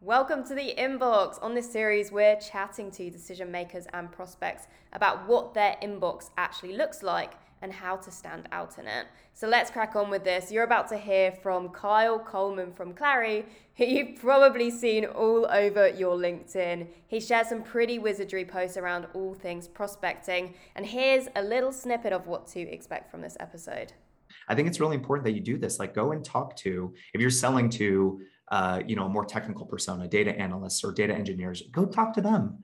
Welcome to the inbox. On this series, we're chatting to decision makers and prospects about what their inbox actually looks like and how to stand out in it. So let's crack on with this. You're about to hear from Kyle Coleman from Clari, who you've probably seen all over your LinkedIn. He shares some pretty wizardry posts around all things prospecting. And here's a little snippet of what to expect from this episode. I think it's really important that you do this. Like, go and talk to, if you're selling to, uh, you know, a more technical persona, data analysts or data engineers, go talk to them.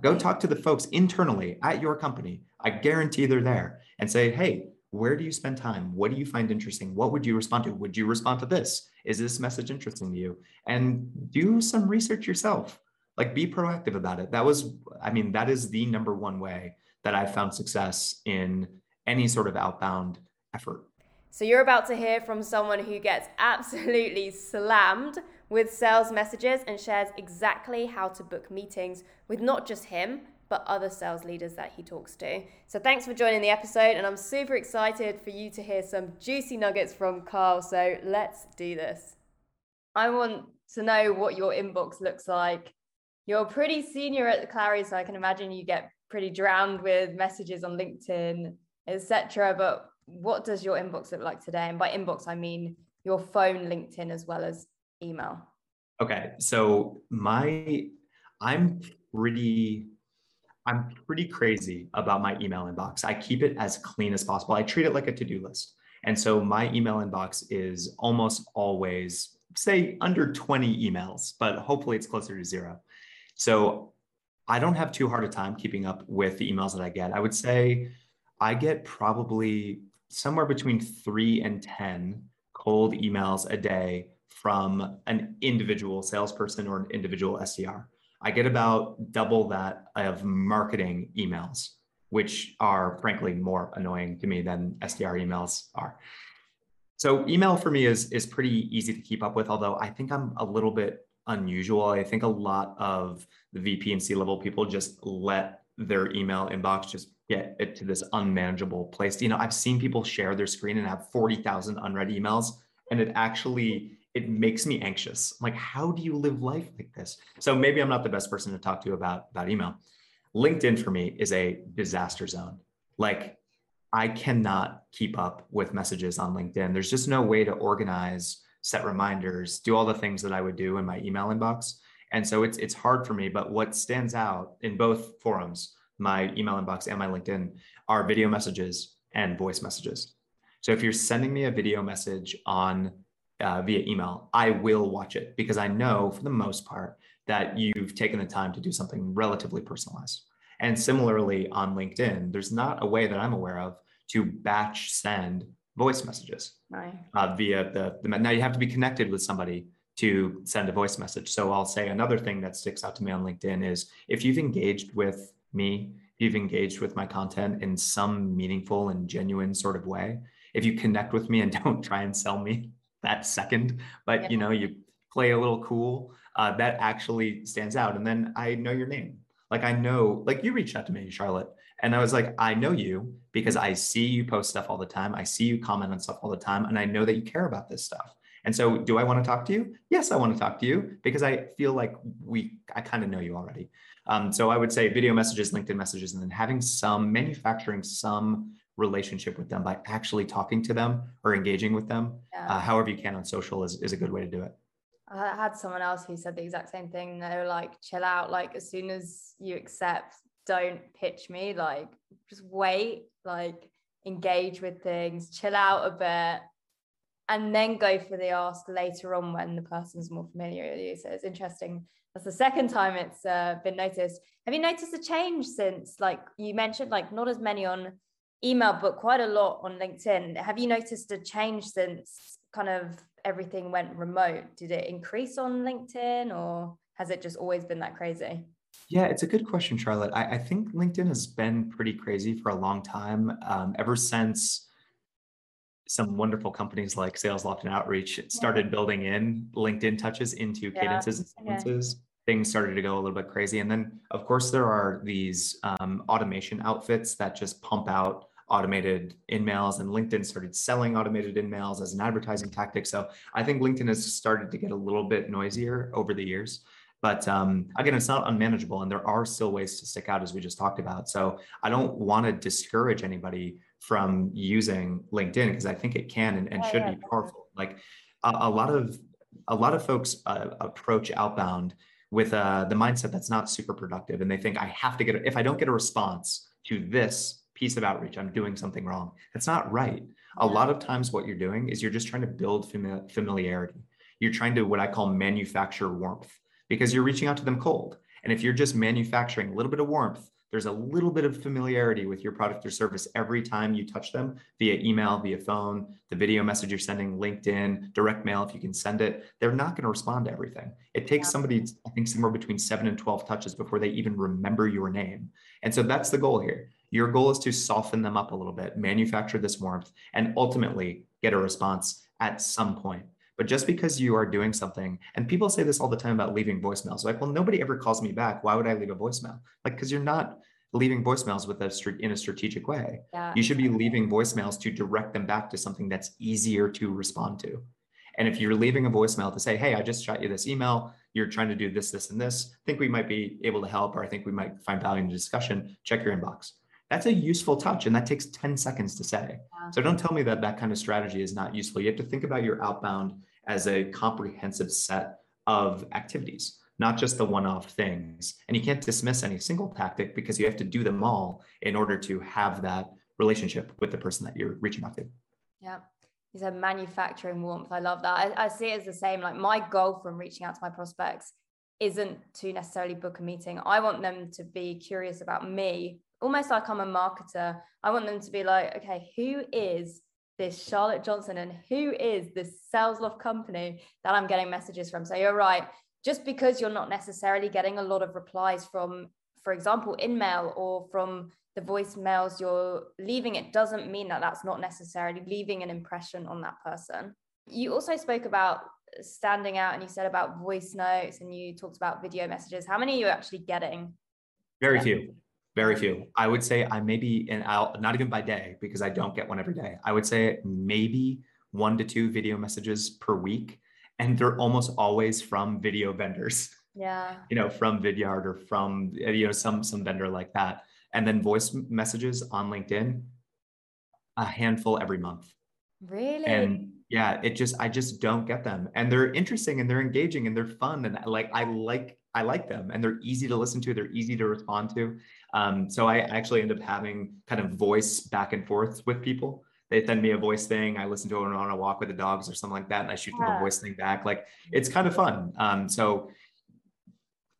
Go talk to the folks internally at your company. I guarantee they're there and say, hey, where do you spend time? What do you find interesting? What would you respond to? Would you respond to this? Is this message interesting to you? And do some research yourself. Like be proactive about it. That was, I mean, that is the number one way that I've found success in any sort of outbound effort. So you're about to hear from someone who gets absolutely slammed with sales messages and shares exactly how to book meetings with not just him, but other sales leaders that he talks to. So thanks for joining the episode, and I'm super excited for you to hear some juicy nuggets from Carl. So let's do this. I want to know what your inbox looks like. You're pretty senior at the Clari, so I can imagine you get pretty drowned with messages on LinkedIn, etc. But what does your inbox look like today? And by inbox, I mean your phone, LinkedIn, as well as email. Okay, so my I'm pretty I'm pretty crazy about my email inbox. I keep it as clean as possible. I treat it like a to-do list. And so my email inbox is almost always say under 20 emails, but hopefully it's closer to zero. So I don't have too hard a time keeping up with the emails that I get. I would say I get probably somewhere between three and 10 cold emails a day from an individual salesperson or an individual SDR. I get about double that of marketing emails, which are frankly more annoying to me than SDR emails are. So email for me is is pretty easy to keep up with, although I think I'm a little bit unusual. I think a lot of the VP and C level people just let their email inbox just get it to this unmanageable place. You know, I've seen people share their screen and have 40,000 unread emails, and it actually it makes me anxious. I'm like, how do you live life like this? So maybe I'm not the best person to talk to about, about email. LinkedIn for me is a disaster zone. Like I cannot keep up with messages on LinkedIn. There's just no way to organize, set reminders, do all the things that I would do in my email inbox. And so it's it's hard for me. But what stands out in both forums, my email inbox and my LinkedIn, are video messages and voice messages. So if you're sending me a video message on uh, via email, I will watch it because I know for the most part that you've taken the time to do something relatively personalized. And similarly on LinkedIn, there's not a way that I'm aware of to batch send voice messages right. uh, via the, the. Now you have to be connected with somebody to send a voice message. So I'll say another thing that sticks out to me on LinkedIn is if you've engaged with me, you've engaged with my content in some meaningful and genuine sort of way, if you connect with me and don't try and sell me that second, but yeah. you know, you play a little cool, uh, that actually stands out. And then I know your name. Like I know, like you reached out to me, Charlotte, and I was like, I know you because I see you post stuff all the time. I see you comment on stuff all the time, and I know that you care about this stuff. And so, do I want to talk to you? Yes, I want to talk to you because I feel like we, I kind of know you already. Um, so I would say video messages, LinkedIn messages, and then having some manufacturing some relationship with them by actually talking to them or engaging with them yeah. uh, however you can on social is, is a good way to do it i had someone else who said the exact same thing they were like chill out like as soon as you accept don't pitch me like just wait like engage with things chill out a bit and then go for the ask later on when the person's more familiar with you so it's interesting that's the second time it's uh, been noticed have you noticed a change since like you mentioned like not as many on email, but quite a lot on LinkedIn. Have you noticed a change since kind of everything went remote? Did it increase on LinkedIn or has it just always been that crazy? Yeah, it's a good question, Charlotte. I, I think LinkedIn has been pretty crazy for a long time. Um, ever since some wonderful companies like SalesLoft and Outreach started building in LinkedIn touches into yeah. cadences and sequences things started to go a little bit crazy. And then, of course, there are these um, automation outfits that just pump out automated in-mails and LinkedIn started selling automated in-mails as an advertising tactic. So I think LinkedIn has started to get a little bit noisier over the years. But um, again, it's not unmanageable, and there are still ways to stick out, as we just talked about. So I don't want to discourage anybody from using LinkedIn because I think it can and, and should be powerful. Like a, a, lot of a lot of folks uh, approach outbound with uh, the mindset that's not super productive, and they think I have to get if I don't get a response to this piece of outreach, I'm doing something wrong. That's not right. A lot of times, what you're doing is you're just trying to build familiarity. You're trying to what I call manufacture warmth because you're reaching out to them cold. And if you're just manufacturing a little bit of warmth, there's a little bit of familiarity with your product or service every time you touch them via email, via phone, the video message you're sending, LinkedIn, direct mail, if you can send it. They're not going to respond to everything. It takes somebody, I think, somewhere between seven and 12 touches before they even remember your name. And so that's the goal here. Your goal is to soften them up a little bit, manufacture this warmth, and ultimately get a response at some point. But just because you are doing something, and people say this all the time about leaving voicemails, like, well, nobody ever calls me back. Why would I leave a voicemail? Like, because you're not leaving voicemails with a in a strategic way. Yeah. You should be leaving voicemails to direct them back to something that's easier to respond to. And if you're leaving a voicemail to say, hey, I just shot you this email, you're trying to do this, this, and this, I think we might be able to help, or I think we might find value in the discussion, check your inbox. That's a useful touch, and that takes 10 seconds to say. Yeah. So don't tell me that that kind of strategy is not useful. You have to think about your outbound as a comprehensive set of activities, not just the one off things. And you can't dismiss any single tactic because you have to do them all in order to have that relationship with the person that you're reaching out to. Yeah. You said manufacturing warmth. I love that. I, I see it as the same. Like my goal from reaching out to my prospects isn't to necessarily book a meeting. I want them to be curious about me, almost like I'm a marketer. I want them to be like, okay, who is this Charlotte Johnson and who is this Sales love company that I'm getting messages from. So you're right. Just because you're not necessarily getting a lot of replies from, for example, InMail or from the voicemails you're leaving, it doesn't mean that that's not necessarily leaving an impression on that person. You also spoke about standing out and you said about voice notes and you talked about video messages. How many are you actually getting? Very few. Very few. I would say I maybe, and I'll not even by day because I don't get one every day. I would say maybe one to two video messages per week. And they're almost always from video vendors. Yeah. You know, from Vidyard or from, you know, some, some vendor like that. And then voice messages on LinkedIn, a handful every month. Really? And yeah, it just, I just don't get them. And they're interesting and they're engaging and they're fun. And like, I like, I like them and they're easy to listen to. They're easy to respond to. Um, so I actually end up having kind of voice back and forth with people. They send me a voice thing. I listen to it on a walk with the dogs or something like that, and I shoot yeah. them a voice thing back. Like it's kind of fun. Um, so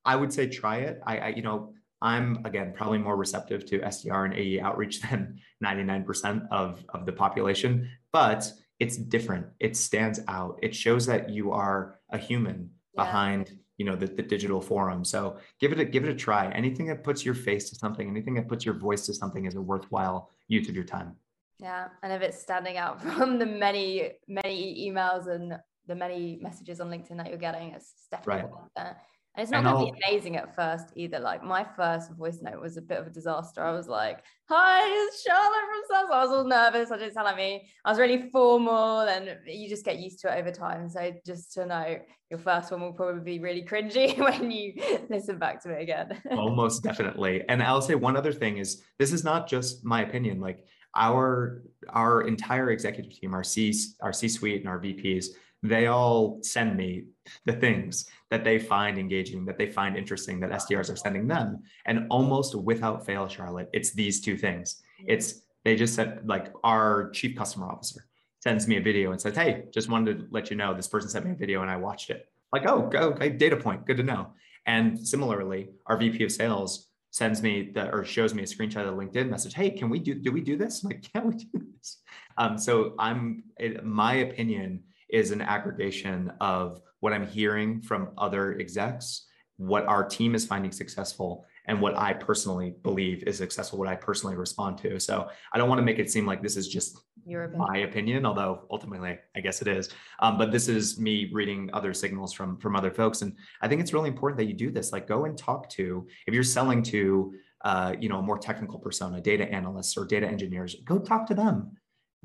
I would say try it. I, I, you know, I'm again probably more receptive to SDR and AE outreach than 99% of of the population, but it's different. It stands out. It shows that you are a human yeah. behind you know the, the digital forum. So give it a give it a try. Anything that puts your face to something anything that puts your voice to something is a worthwhile use of your time. Yeah and if it's standing out from the many many emails and the many messages on linkedin that you're getting it's definitely right. It's not going to be amazing at first either. Like my first voice note was a bit of a disaster. I was like, "Hi, it's Charlotte from Sales." I was all nervous. I didn't sound like me. I was really formal, and you just get used to it over time. So just to know, your first one will probably be really cringy when you listen back to it again. Almost definitely. And I'll say one other thing is this is not just my opinion. Like our our entire executive team, our C our C suite and our VPs they all send me the things that they find engaging, that they find interesting, that SDRs are sending them. And almost without fail, Charlotte, it's these two things. It's they just said, like, our chief customer officer sends me a video and says, Hey, just wanted to let you know this person sent me a video and I watched it. Like, oh, go, okay, data point, good to know. And similarly, our VP of sales sends me the or shows me a screenshot of the LinkedIn message. Hey, can we do do we do this? I'm like, can we do this? Um, so I'm it, my opinion is an aggregation of what I'm hearing from other execs, what our team is finding successful, and what I personally believe is successful, what I personally respond to. So I don't want to make it seem like this is just opinion. my opinion, although ultimately I guess it is. Um, but this is me reading other signals from from other folks, and I think it's really important that you do this. Like, go and talk to if you're selling to uh, you know, a more technical persona, data analysts or data engineers, go talk to them.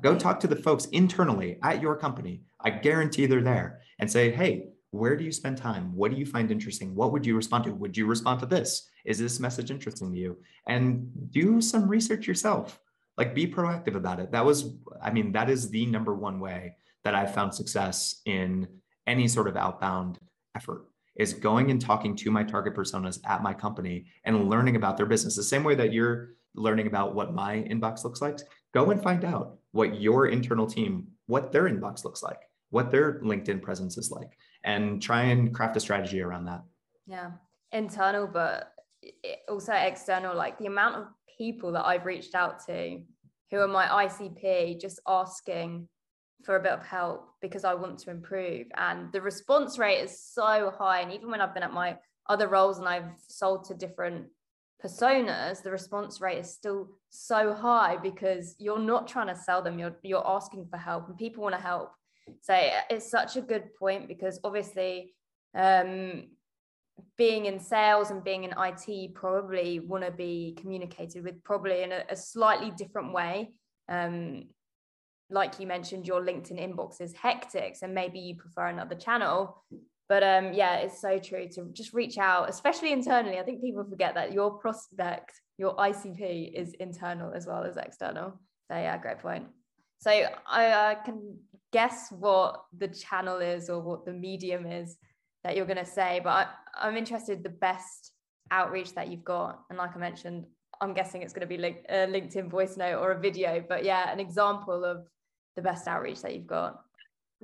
Go talk to the folks internally at your company. I guarantee they're there and say, hey, where do you spend time? What do you find interesting? What would you respond to? Would you respond to this? Is this message interesting to you? And do some research yourself. Like be proactive about it. That was, I mean, that is the number one way that I've found success in any sort of outbound effort is going and talking to my target personas at my company and learning about their business the same way that you're learning about what my inbox looks like go and find out what your internal team what their inbox looks like what their linkedin presence is like and try and craft a strategy around that yeah internal but also external like the amount of people that i've reached out to who are my icp just asking for a bit of help because I want to improve. And the response rate is so high. And even when I've been at my other roles and I've sold to different personas, the response rate is still so high because you're not trying to sell them, you're you're asking for help and people want to help. So it's such a good point because obviously um, being in sales and being in IT you probably want to be communicated with probably in a, a slightly different way. Um, like you mentioned, your LinkedIn inbox is hectic, so maybe you prefer another channel. But um, yeah, it's so true to just reach out, especially internally. I think people forget that your prospect, your ICP is internal as well as external. So yeah, great point. So I uh, can guess what the channel is or what the medium is that you're going to say, but I, I'm interested the best outreach that you've got. And like I mentioned, I'm guessing it's going to be like a LinkedIn voice note or a video, but yeah, an example of the best outreach that you've got?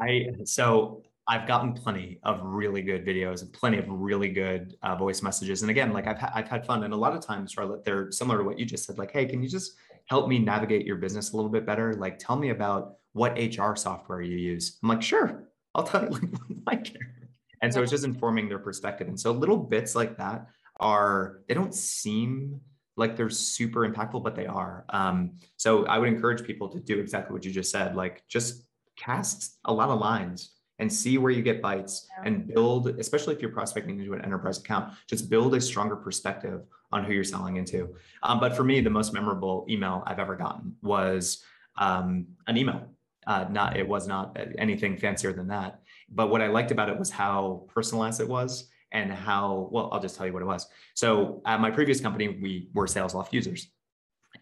I so I've gotten plenty of really good videos and plenty of really good uh, voice messages. And again, like I've ha- I've had fun, and a lot of times, Charlotte, they're similar to what you just said. Like, hey, can you just help me navigate your business a little bit better? Like, tell me about what HR software you use. I'm like, sure, I'll tell you. Like, I care. And so it's just informing their perspective. And so little bits like that are they don't seem like they're super impactful, but they are. Um, so I would encourage people to do exactly what you just said, like just cast a lot of lines and see where you get bites yeah. and build, especially if you're prospecting into an enterprise account, just build a stronger perspective on who you're selling into. Um, but for me, the most memorable email I've ever gotten was um, an email. Uh, not it was not anything fancier than that. But what I liked about it was how personalized it was and how, well, I'll just tell you what it was. So at my previous company, we were SalesLoft users.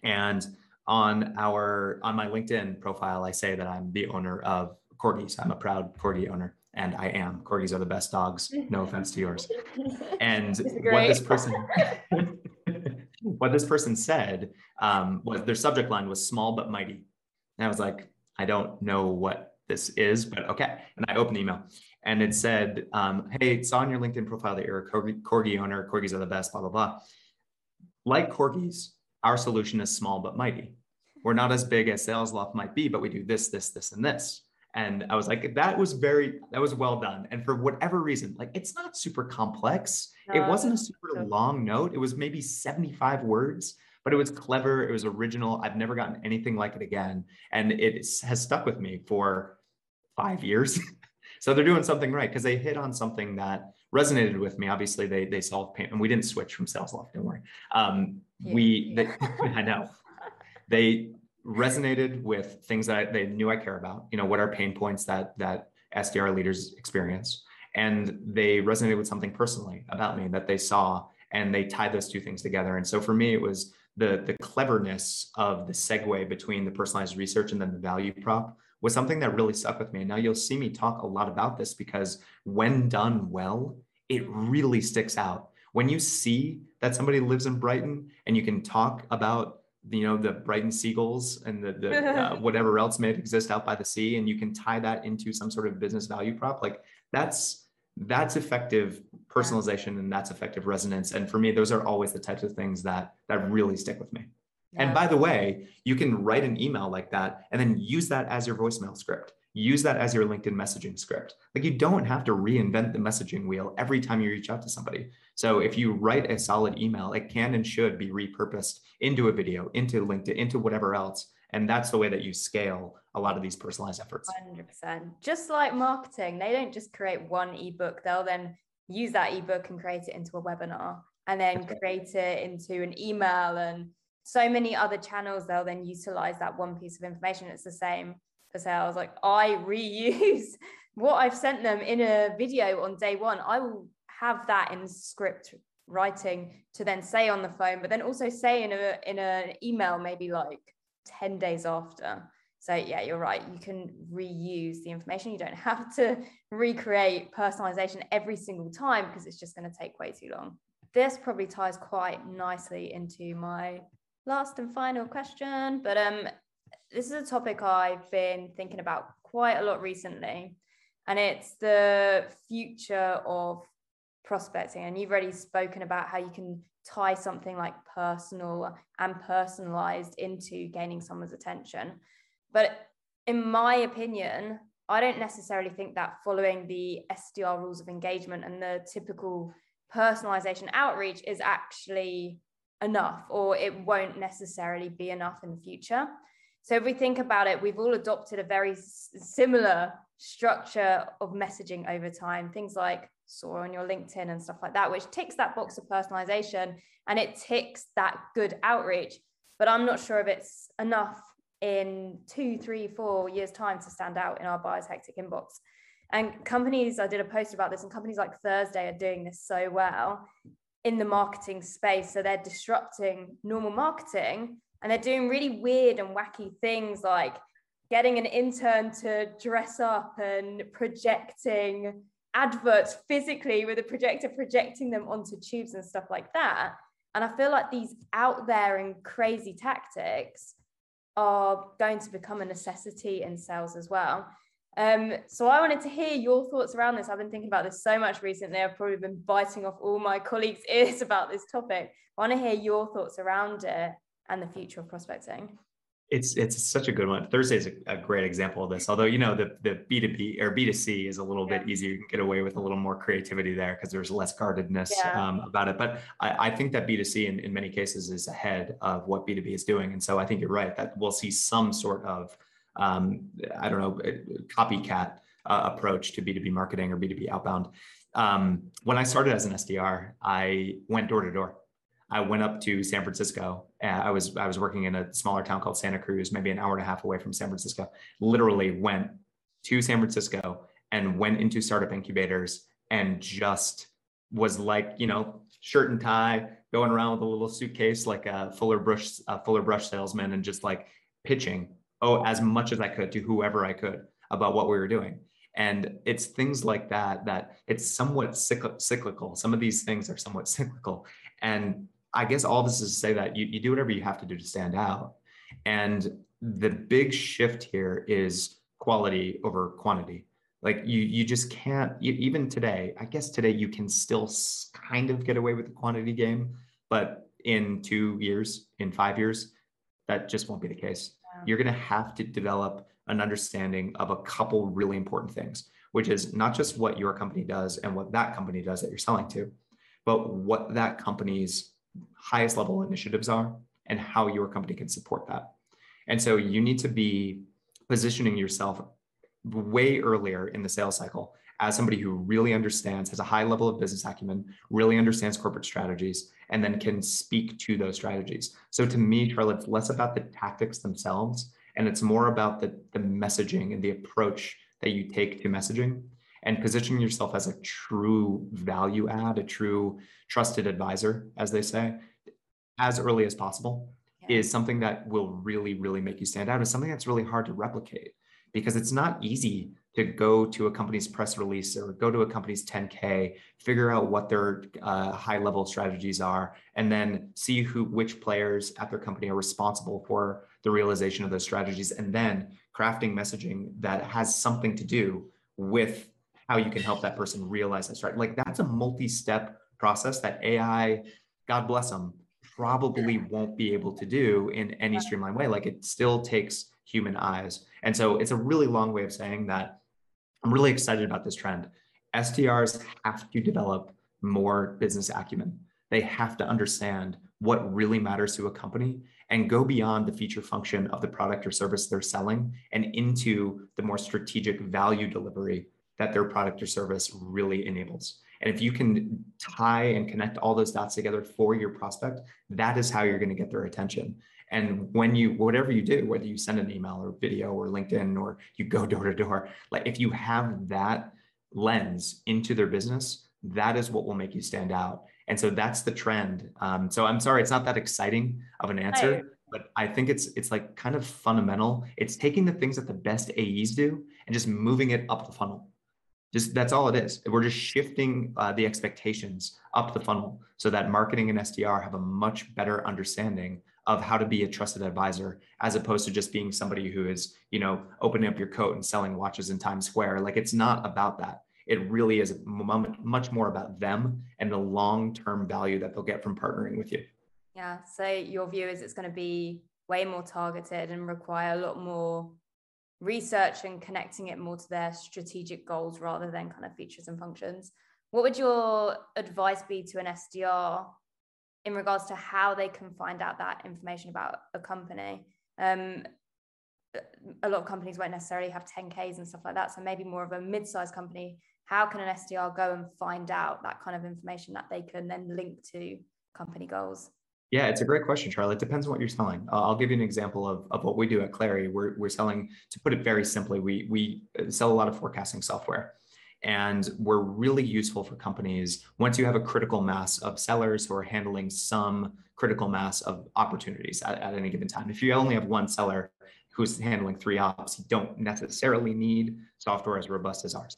And on our on my LinkedIn profile, I say that I'm the owner of corgis. I'm a proud corgi owner, and I am. Corgis are the best dogs. No offense to yours. And what this person what this person said um, was their subject line was small but mighty. And I was like, I don't know what this is, but okay. And I opened the email and it said, um, "Hey, it's on your LinkedIn profile that you're a corgi, corgi owner. Corgis are the best." Blah blah blah. Like corgis, our solution is small but mighty. We're not as big as SalesLoft might be, but we do this, this, this, and this. And I was like, that was very, that was well done. And for whatever reason, like it's not super complex. No, it wasn't a super long note. It was maybe 75 words, but it was clever. It was original. I've never gotten anything like it again. And it has stuck with me for five years. So they're doing something right because they hit on something that resonated with me. Obviously, they they solved pain, and we didn't switch from SalesLoft. Don't worry. Um, yeah. We they, I know they resonated with things that I, they knew I care about. You know, what are pain points that that SDR leaders experience, and they resonated with something personally about me that they saw, and they tied those two things together. And so for me, it was the the cleverness of the segue between the personalized research and then the value prop was something that really stuck with me. And now you'll see me talk a lot about this because when done well, it really sticks out. When you see that somebody lives in Brighton and you can talk about you know the Brighton seagulls and the, the uh, whatever else may exist out by the sea, and you can tie that into some sort of business value prop, like that's that's effective personalization and that's effective resonance. And for me, those are always the types of things that that really stick with me. And by the way, you can write an email like that and then use that as your voicemail script. Use that as your LinkedIn messaging script. Like you don't have to reinvent the messaging wheel every time you reach out to somebody. So if you write a solid email, it can and should be repurposed into a video, into LinkedIn, into whatever else. And that's the way that you scale a lot of these personalized efforts. 100%. Just like marketing, they don't just create one ebook, they'll then use that ebook and create it into a webinar and then create it into an email and so many other channels they'll then utilize that one piece of information. It's the same for sales. Like i reuse what i've sent them in a video on day one. I will have that in script writing to then say on the phone but then also say in a in an email maybe like 10 days after. So yeah you're right. You can reuse the information. You don't have to recreate personalization every single time because it's just going to take way too long. This probably ties quite nicely into my last and final question, but um, this is a topic I've been thinking about quite a lot recently, and it's the future of prospecting. And you've already spoken about how you can tie something like personal and personalized into gaining someone's attention. But in my opinion, I don't necessarily think that following the SDR rules of engagement and the typical personalization outreach is actually enough or it won't necessarily be enough in the future. So if we think about it, we've all adopted a very s- similar structure of messaging over time. Things like saw on your LinkedIn and stuff like that, which ticks that box of personalization and it ticks that good outreach. But I'm not sure if it's enough in two, three, four years' time to stand out in our buyer's hectic inbox. And companies, I did a post about this, and companies like Thursday are doing this so well in the marketing space. So they're disrupting normal marketing and they're doing really weird and wacky things like getting an intern to dress up and projecting adverts physically with a projector, projecting them onto tubes and stuff like that. And I feel like these out there and crazy tactics are going to become a necessity in sales as well. Um, so I wanted to hear your thoughts around this. I've been thinking about this so much recently. I've probably been biting off all my colleagues' ears about this topic. I want to hear your thoughts around it and the future of prospecting. It's it's such a good one. Thursday is a, a great example of this. Although you know the the B two B or B two C is a little yeah. bit easier. You can get away with a little more creativity there because there's less guardedness yeah. um, about it. But I, I think that B two C in, in many cases is ahead of what B two B is doing. And so I think you're right that we'll see some sort of um, I don't know, copycat uh, approach to B2B marketing or B2B outbound. Um, when I started as an SDR, I went door to door. I went up to San Francisco. Uh, I was I was working in a smaller town called Santa Cruz, maybe an hour and a half away from San Francisco. Literally went to San Francisco and went into startup incubators and just was like, you know, shirt and tie, going around with a little suitcase like a Fuller Brush a Fuller Brush salesman, and just like pitching oh as much as I could to whoever I could about what we were doing. And it's things like that that it's somewhat cyclical. Some of these things are somewhat cyclical. And I guess all this is to say that you, you do whatever you have to do to stand out. And the big shift here is quality over quantity. Like you, you just can't. Even today, I guess today you can still kind of get away with the quantity game, but in two years, in five years, that just won't be the case you're going to have to develop an understanding of a couple really important things, which is not just what your company does and what that company does that you're selling to, but what that company's highest level initiatives are and how your company can support that. And so you need to be positioning yourself way earlier in the sales cycle as somebody who really understands, has a high level of business acumen, really understands corporate strategies, and then can speak to those strategies. So to me, Charlotte, it's less about the tactics themselves, and it's more about the, the messaging and the approach that you take to messaging and positioning yourself as a true value add, a true trusted advisor, as they say, as early as possible yeah. is something that will really, really make you stand out. Is something that's really hard to replicate because it's not easy to go to a company's press release or go to a company's 10k figure out what their uh, high level strategies are and then see who which players at their company are responsible for the realization of those strategies and then crafting messaging that has something to do with how you can help that person realize that strategy like that's a multi-step process that ai god bless them probably won't be able to do in any streamlined way. Like it still takes human eyes. And so it's a really long way of saying that I'm really excited about this trend. SDRs have to develop more business acumen. They have to understand what really matters to a company and go beyond the feature function of the product or service they're selling and into the more strategic value delivery that their product or service really enables. And if you can tie and connect all those dots together for your prospect, that is how you're going to get their attention. And when you, whatever you do, whether you send an email or video or LinkedIn or you go door to door, like if you have that lens into their business, that is what will make you stand out. And so that's the trend. Um, so I'm sorry, it's not that exciting of an answer, right. but I think it's it's like kind of fundamental. It's taking the things that the best AEs do and just moving it up the funnel. Just that's all it is. We're just shifting uh, the expectations up the funnel so that marketing and SDR have a much better understanding of how to be a trusted advisor as opposed to just being somebody who is, you know, opening up your coat and selling watches in Times Square. Like it's not about that. It really is much more about them and the long-term value that they'll get from partnering with you. Yeah. So your view is it's going to be way more targeted and require a lot more research and connecting it more to their strategic goals rather than kind of features and functions. What would your advice be to an SDR in regards to how they can find out that information about a company. Um, a lot of companies won't necessarily have 10Ks and stuff like that. So maybe more of a mid-sized company. How can an SDR go and find out that kind of information that they can then link to company goals? Yeah, it's a great question, Charlie. It depends on what you're selling. Uh, I'll give you an example of, of what we do at Clari. We're, we're selling, to put it very simply, we, we sell a lot of forecasting software and we're really useful for companies once you have a critical mass of sellers who are handling some critical mass of opportunities at, at any given time. If you only have one seller who's handling three ops, you don't necessarily need software as robust as ours.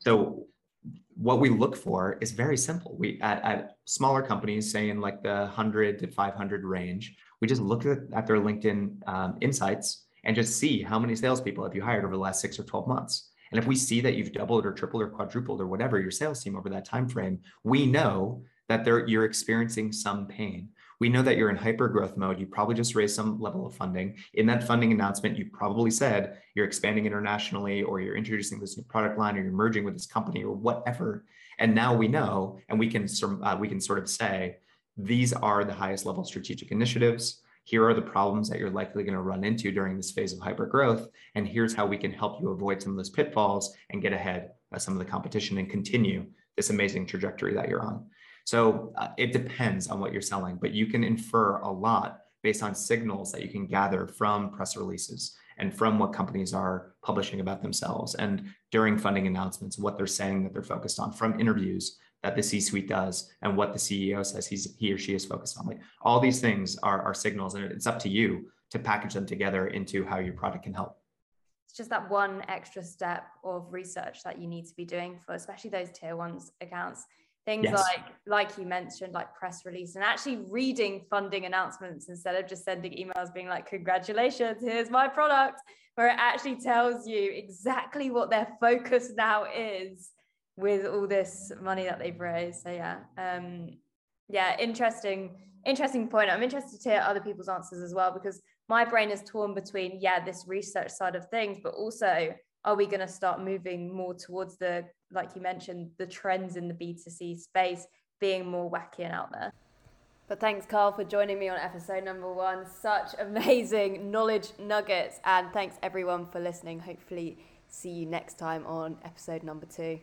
So what we look for is very simple. We at, at smaller companies, say in like the 100 to 500 range, we just look at, at their LinkedIn um, insights and just see how many salespeople have you hired over the last six or 12 months and if we see that you've doubled or tripled or quadrupled or whatever your sales team over that time frame, we know that you're experiencing some pain. We know that you're in hyper growth mode. You probably just raised some level of funding. In that funding announcement, you probably said you're expanding internationally or you're introducing this new product line or you're merging with this company or whatever. And now we know, and we can uh, we can sort of say these are the highest level strategic initiatives here are the problems that you're likely going to run into during this phase of hyper growth. And here's how we can help you avoid some of those pitfalls and get ahead of some of the competition and continue this amazing trajectory that you're on. So uh, it depends on what you're selling, but you can infer a lot based on signals that you can gather from press releases and from what companies are publishing about themselves and during funding announcements, what they're saying that they're focused on from interviews that the C-suite does and what the CEO says he's he or she is focused on. Like all these things are, are signals, and it's up to you to package them together into how your product can help. It's just that one extra step of research that you need to be doing for especially those tier ones accounts. Things yes. like like you mentioned, like press release and actually reading funding announcements instead of just sending emails being like, congratulations, here's my product, where it actually tells you exactly what their focus now is with all this money that they've raised. So yeah, um, yeah, interesting, interesting point. I'm interested to hear other people's answers as well because my brain is torn between yeah, this research side of things, but also are we going to start moving more towards the like you mentioned the trends in the B2C space being more wacky and out there. But thanks, Carl, for joining me on episode number one. Such amazing knowledge nuggets. And thanks, everyone, for listening. Hopefully, see you next time on episode number two.